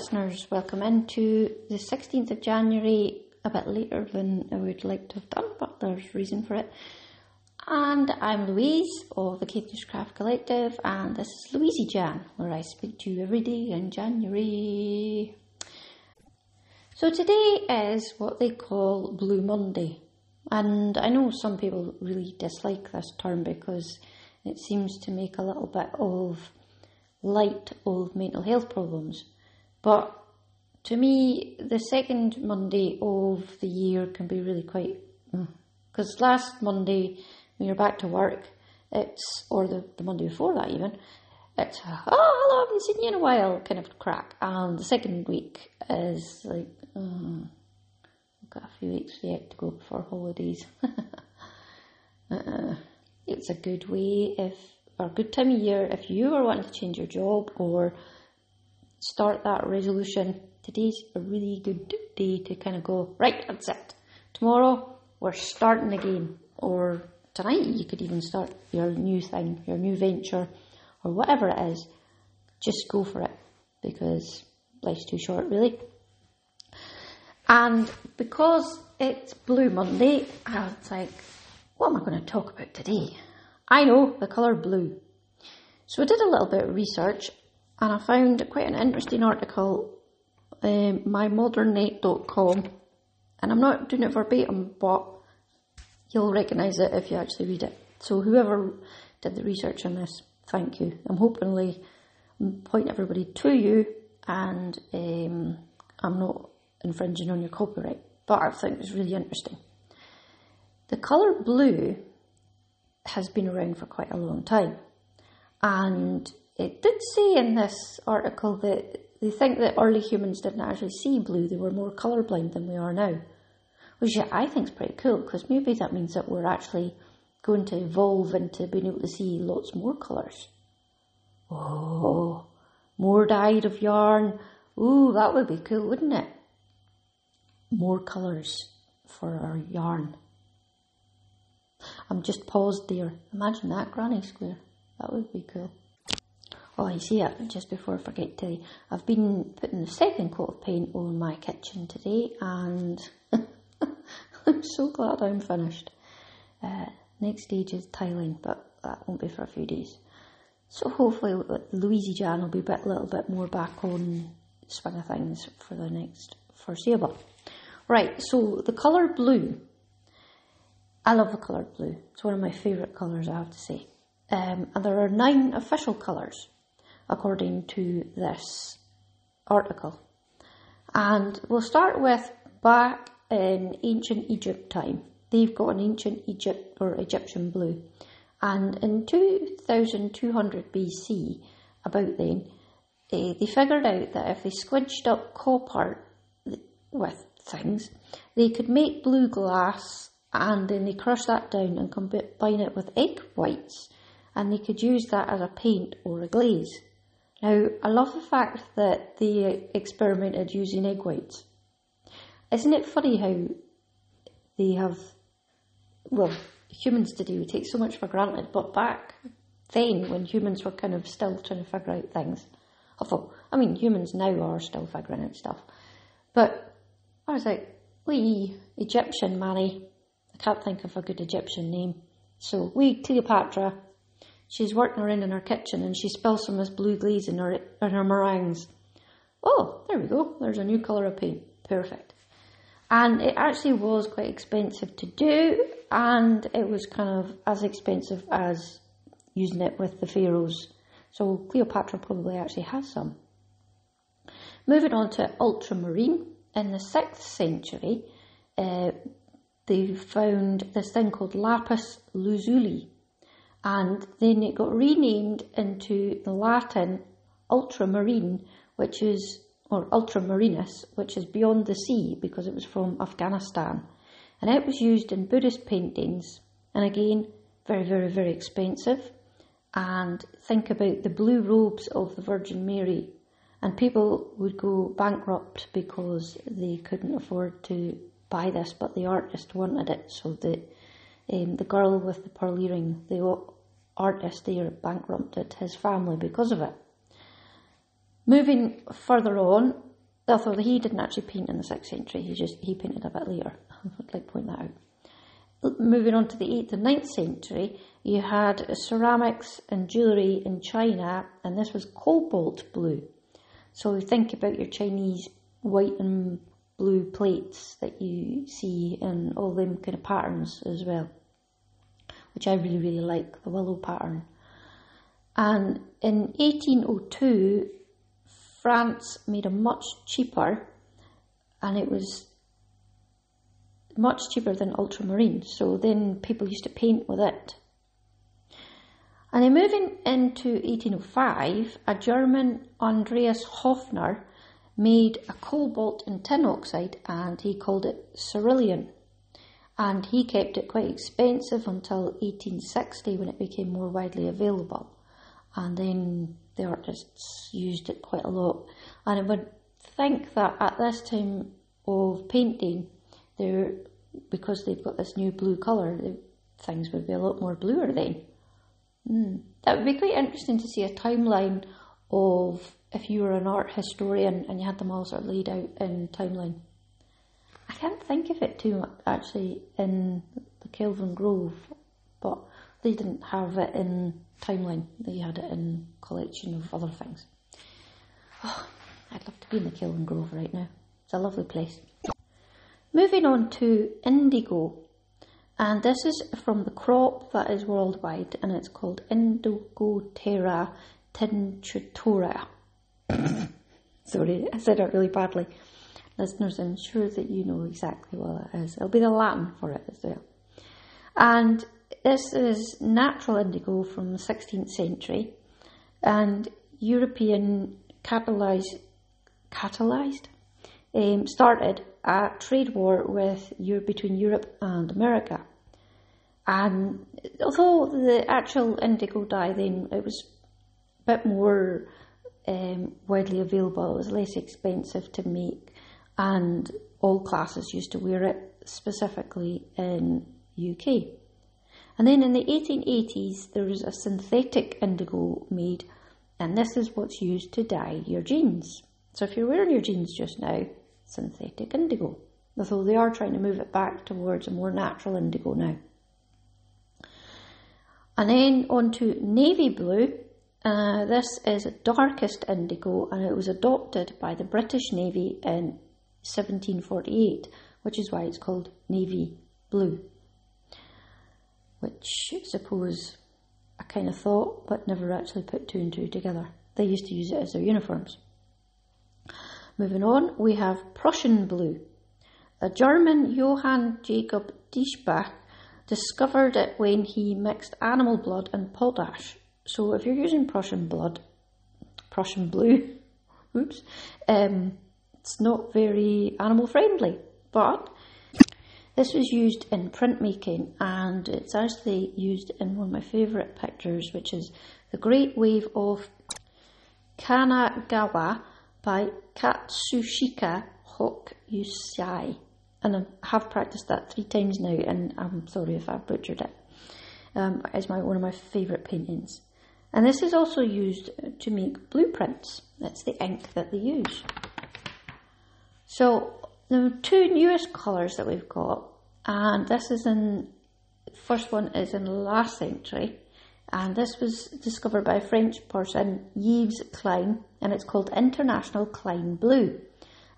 Listeners. Welcome into the 16th of January, a bit later than I would like to have done, but there's reason for it. And I'm Louise of the Cavendish Craft Collective, and this is Louisey Jan, where I speak to you every day in January. So today is what they call Blue Monday, and I know some people really dislike this term because it seems to make a little bit of light of mental health problems. But to me, the second Monday of the year can be really quite. Because mm, last Monday, when you're back to work, it's, or the, the Monday before that even, it's, oh, hello, I haven't seen you in a while kind of crack. And the second week is like, oh, I've got a few weeks yet to go before holidays. uh, it's a good way if, or a good time of year if you are wanting to change your job or start that resolution. Today's a really good day to kind of go, right, that's it. Tomorrow we're starting again. Or tonight you could even start your new thing, your new venture, or whatever it is. Just go for it because life's too short, really. And because it's Blue Monday, I was like, what am I going to talk about today? I know the colour blue. So I did a little bit of research and I found quite an interesting article, um, mymodernnet.com, and I'm not doing it verbatim, but you'll recognise it if you actually read it. So whoever did the research on this, thank you. I'm hopefully pointing everybody to you, and um, I'm not infringing on your copyright, but I think it's really interesting. The colour blue has been around for quite a long time, and it did say in this article that they think that early humans didn't actually see blue, they were more colourblind than we are now. Which I think is pretty cool because maybe that means that we're actually going to evolve into being able to see lots more colours. Oh, more dyed of yarn. Ooh, that would be cool, wouldn't it? More colours for our yarn. I'm just paused there. Imagine that granny square. That would be cool. Oh, I see it, just before I forget to, I've been putting the second coat of paint on my kitchen today and I'm so glad I'm finished. Uh, next stage is tiling, but that won't be for a few days. So hopefully Louisey Jan will be a little bit more back on swing of things for the next foreseeable. Right, so the colour blue. I love the colour blue. It's one of my favourite colours, I have to say. Um, and there are nine official colours according to this article. And we'll start with back in ancient Egypt time. They've got an ancient Egypt or Egyptian blue. And in 2200 BC, about then, uh, they figured out that if they squidged up copper with things, they could make blue glass and then they crush that down and combine it with egg whites and they could use that as a paint or a glaze. Now, I love the fact that they experimented using egg whites. Isn't it funny how they have, well, humans today, we take so much for granted, but back then, when humans were kind of still trying to figure out things, oh, I thought, I mean, humans now are still figuring out stuff. But I was like, we Egyptian Manny, I can't think of a good Egyptian name. So we Cleopatra, She's working around in her kitchen and she spills some of this blue glaze in her, in her meringues. Oh, there we go. There's a new colour of paint. Perfect. And it actually was quite expensive to do and it was kind of as expensive as using it with the pharaohs. So Cleopatra probably actually has some. Moving on to ultramarine. In the 6th century, uh, they found this thing called lapis lazuli and then it got renamed into the Latin ultramarine, which is, or ultramarinus, which is beyond the sea because it was from Afghanistan. And it was used in Buddhist paintings, and again, very, very, very expensive. And think about the blue robes of the Virgin Mary, and people would go bankrupt because they couldn't afford to buy this, but the artist wanted it, so that um, the girl with the pearl earring, the artist there bankrupted his family because of it. Moving further on, although he didn't actually paint in the 6th century, he just he painted a bit later. I'd like to point that out. Moving on to the 8th and 9th century, you had ceramics and jewellery in China, and this was cobalt blue. So think about your Chinese white and blue plates that you see in all them kind of patterns as well, which I really, really like, the willow pattern. And in 1802, France made a much cheaper, and it was much cheaper than ultramarine. So then people used to paint with it. And then moving into 1805, a German Andreas Hofner made a cobalt and tin oxide and he called it cerulean. And he kept it quite expensive until 1860 when it became more widely available. And then the artists used it quite a lot. And I would think that at this time of painting, there because they've got this new blue colour, things would be a lot more bluer then. Mm. That would be quite interesting to see a timeline of if you were an art historian and you had them all sort of laid out in timeline. I can't think of it too much actually in the Kelvingrove, but they didn't have it in timeline. They had it in collection of other things. Oh, I'd love to be in the Kelvingrove right now. It's a lovely place. Moving on to indigo. And this is from the crop that is worldwide and it's called Indigofera tinctoria. Sorry, I said it really badly. Listeners, I'm sure that you know exactly what that is. It'll be the Latin for it as well. And this is natural indigo from the 16th century and European catalyzed, catalyzed um, started a trade war with between Europe and America. And although the actual indigo dye then it was a bit more um, widely available, it was less expensive to make, and all classes used to wear it specifically in UK. And then in the 1880s, there was a synthetic indigo made, and this is what's used to dye your jeans. So if you're wearing your jeans just now, synthetic indigo, although they are trying to move it back towards a more natural indigo now. And then on to navy blue. Uh, this is darkest indigo and it was adopted by the British Navy in 1748, which is why it's called navy blue. Which I suppose I kind of thought, but never actually put two and two together. They used to use it as their uniforms. Moving on, we have Prussian blue. A German Johann Jacob Diesbach discovered it when he mixed animal blood and potash. So if you're using Prussian blood, Prussian blue, oops, um, it's not very animal friendly. But this was used in printmaking and it's actually used in one of my favourite pictures, which is the Great Wave of Kanagawa by Katsushika Hokusai. And I have practiced that three times now, and I'm sorry if I butchered it. Um, it's my, one of my favourite paintings. And this is also used to make blueprints. That's the ink that they use. So the two newest colours that we've got, and this is in, first one is in last century, and this was discovered by a French person, Yves Klein, and it's called International Klein Blue.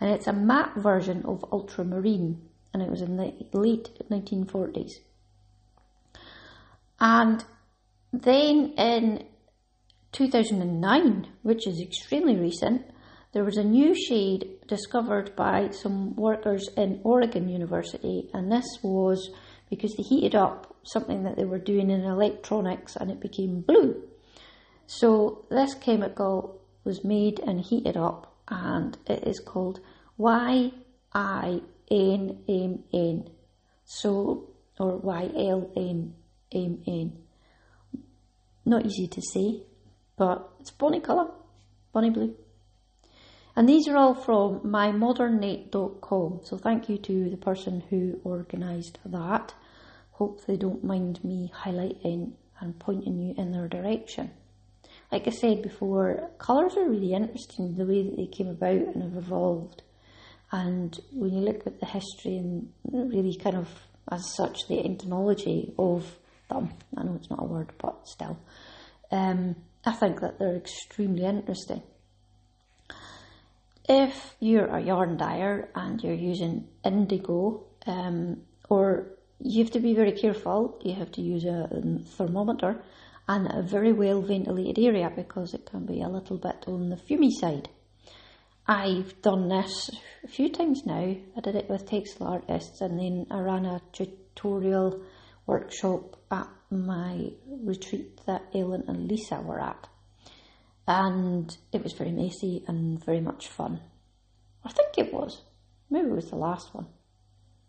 And it's a matte version of ultramarine, and it was in the late 1940s. And then in 2009, which is extremely recent, there was a new shade discovered by some workers in Oregon University, and this was because they heated up something that they were doing in electronics and it became blue. So this chemical was made and heated up and it is called YINMN. So, or YLNMN. Not easy to say, but it's bonny colour, bonny blue. And these are all from mymodernnet.com. So thank you to the person who organised that. Hope they don't mind me highlighting and pointing you in their direction. like I said before, colours are really interesting, the way that they came about and have evolved. And when you look at the history and really kind of, as such, the etymology of them, I know it's not a word, but still, um, I think that they're extremely interesting. If you're a yarn dyer and you're using indigo, um, or you have to be very careful, you have to use a, a thermometer and a very well ventilated area because it can be a little bit on the fumy side. I've done this a few times now. I did it with textile artists and then I ran a tutorial workshop at my retreat that Ellen and Lisa were at. And it was very messy and very much fun. I think it was. Maybe it was the last one.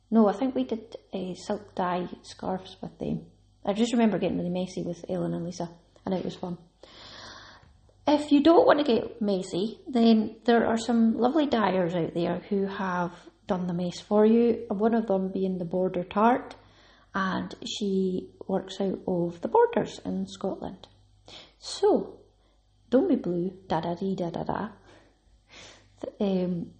No, I think we did a silk dye scarves with them. I just remember getting really messy with Ellen and Lisa, and it was fun. If you don't want to get messy, then there are some lovely dyers out there who have done the mess for you. One of them being the Border Tart, and she works out of the Borders in Scotland. So, don't be blue, da da dee da da da. Um,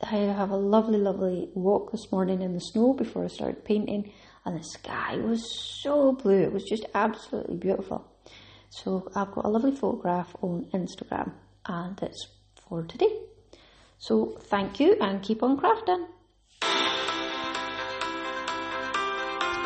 I have a lovely, lovely walk this morning in the snow before I started painting, and the sky was so blue. It was just absolutely beautiful. So I've got a lovely photograph on Instagram, and it's for today. So thank you, and keep on crafting.